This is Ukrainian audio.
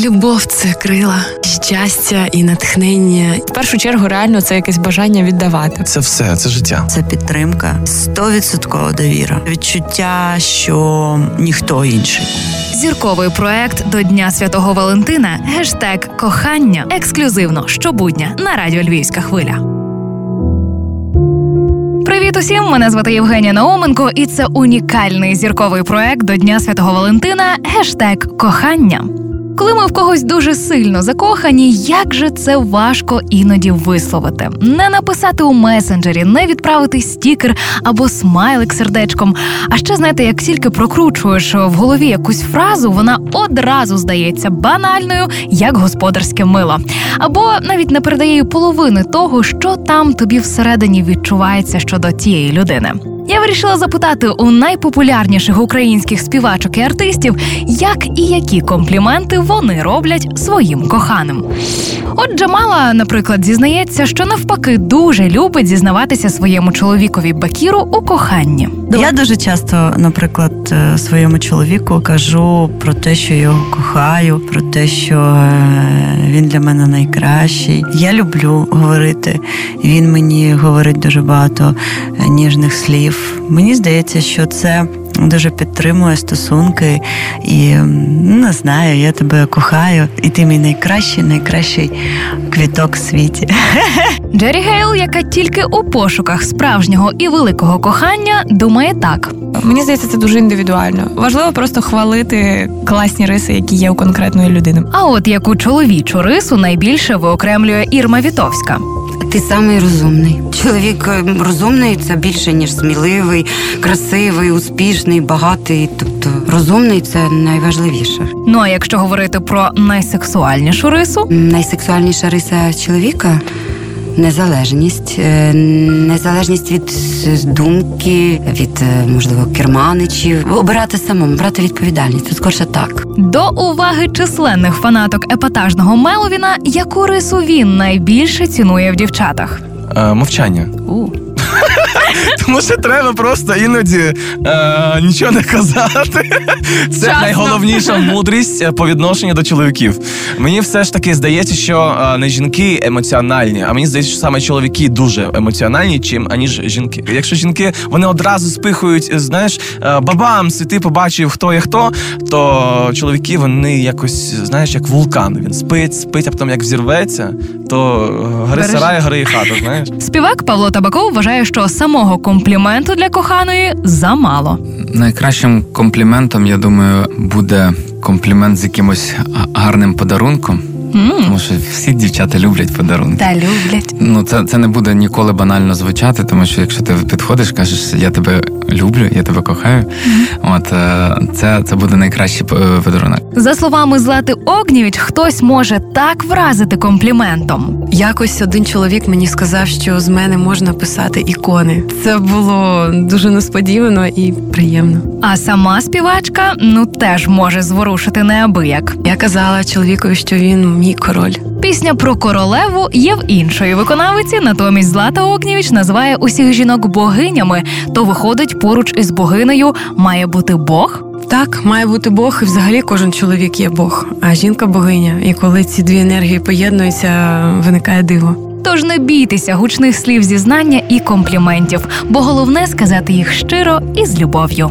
Любов це крила, щастя і натхнення. В першу чергу, реально це якесь бажання віддавати. Це все, це життя. Це підтримка, стовідсоткова довіра, відчуття, що ніхто інший. Зірковий проект до Дня Святого Валентина. Гештег кохання ексклюзивно щобудня на радіо Львівська хвиля. Привіт усім! Мене звати Євгенія Науменко, і це унікальний зірковий проект до Дня Святого Валентина. Гештег кохання. Коли ми в когось дуже сильно закохані, як же це важко іноді висловити, не написати у месенджері, не відправити стікер або смайлик сердечком. А ще знаєте, як тільки прокручуєш в голові якусь фразу, вона одразу здається банальною, як господарське мило, або навіть не передає половини того, що там тобі всередині відчувається щодо тієї людини. Я вирішила запитати у найпопулярніших українських співачок і артистів, як і які компліменти вони роблять своїм коханим. От Джамала, наприклад, зізнається, що навпаки дуже любить зізнаватися своєму чоловікові Бакіру у коханні. Я дуже часто, наприклад, е, своєму чоловіку кажу про те, що його кохаю, про те, що е, він для мене найкращий. Я люблю говорити. Він мені говорить дуже багато е, ніжних слів. Мені здається, що це. Дуже підтримує стосунки і не знаю, я тебе кохаю, і ти мій найкращий, найкращий квіток в світі. Джері Гейл, яка тільки у пошуках справжнього і великого кохання, думає так. Мені здається, це дуже індивідуально. Важливо просто хвалити класні риси, які є у конкретної людини. А от яку чоловічу рису найбільше виокремлює Ірма Вітовська. Ти самий розумний. Чоловік е, розумний це більше ніж сміливий, красивий, успішний, багатий. Тобто розумний це найважливіше. Ну а якщо говорити про найсексуальнішу рису, Найсексуальніша риса чоловіка незалежність, Е, незалежність від думки, від е, можливо керманичів. Обирати самому, брати відповідальність. Це скорше так. до уваги численних фанаток епатажного Меловіна, яку рису він найбільше цінує в дівчатах. Е, мовчання. У. Тому що треба просто іноді е, нічого не казати. Це Часно. найголовніша мудрість е, по відношенню до чоловіків. Мені все ж таки здається, що е, не жінки емоціональні, а мені здається, що саме чоловіки дуже емоціональні, чим аніж жінки. Якщо жінки вони одразу спихують, е, знаєш, бабам, ти побачив, хто є хто, то чоловіки вони якось, знаєш, як вулкан. Він спить, спить, а потім як взірветься, то е, гори сарай, гори і хата, знаєш. Співак Павло Табаков вважає, що самого компліменту для коханої замало. Найкращим компліментом, я думаю, буде комплімент з якимось гарним подарунком. М, Тому що всі дівчата люблять подарунки. Та люблять. Ну, це, це не буде ніколи банально звучати, тому що якщо ти підходиш, кажеш, я тебе люблю, я тебе кохаю. От е, це, це буде найкращий е, подарунок. За словами Злати Огнєвіч, хтось може так вразити компліментом. Якось один чоловік мені сказав, що з мене можна писати ікони. Це було дуже несподівано і приємно. А сама співачка ну теж може зворушити неабияк. Я казала чоловікові, що він мій король. Пісня про королеву є в іншої виконавиці, натомість Злата Огнєвіч називає усіх жінок богинями. То виходить, поруч із богинею має бути Бог. Так, має бути Бог, і взагалі кожен чоловік є Бог, а жінка богиня. І коли ці дві енергії поєднуються, виникає диво. Тож не бійтеся гучних слів зізнання і компліментів, бо головне сказати їх щиро і з любов'ю.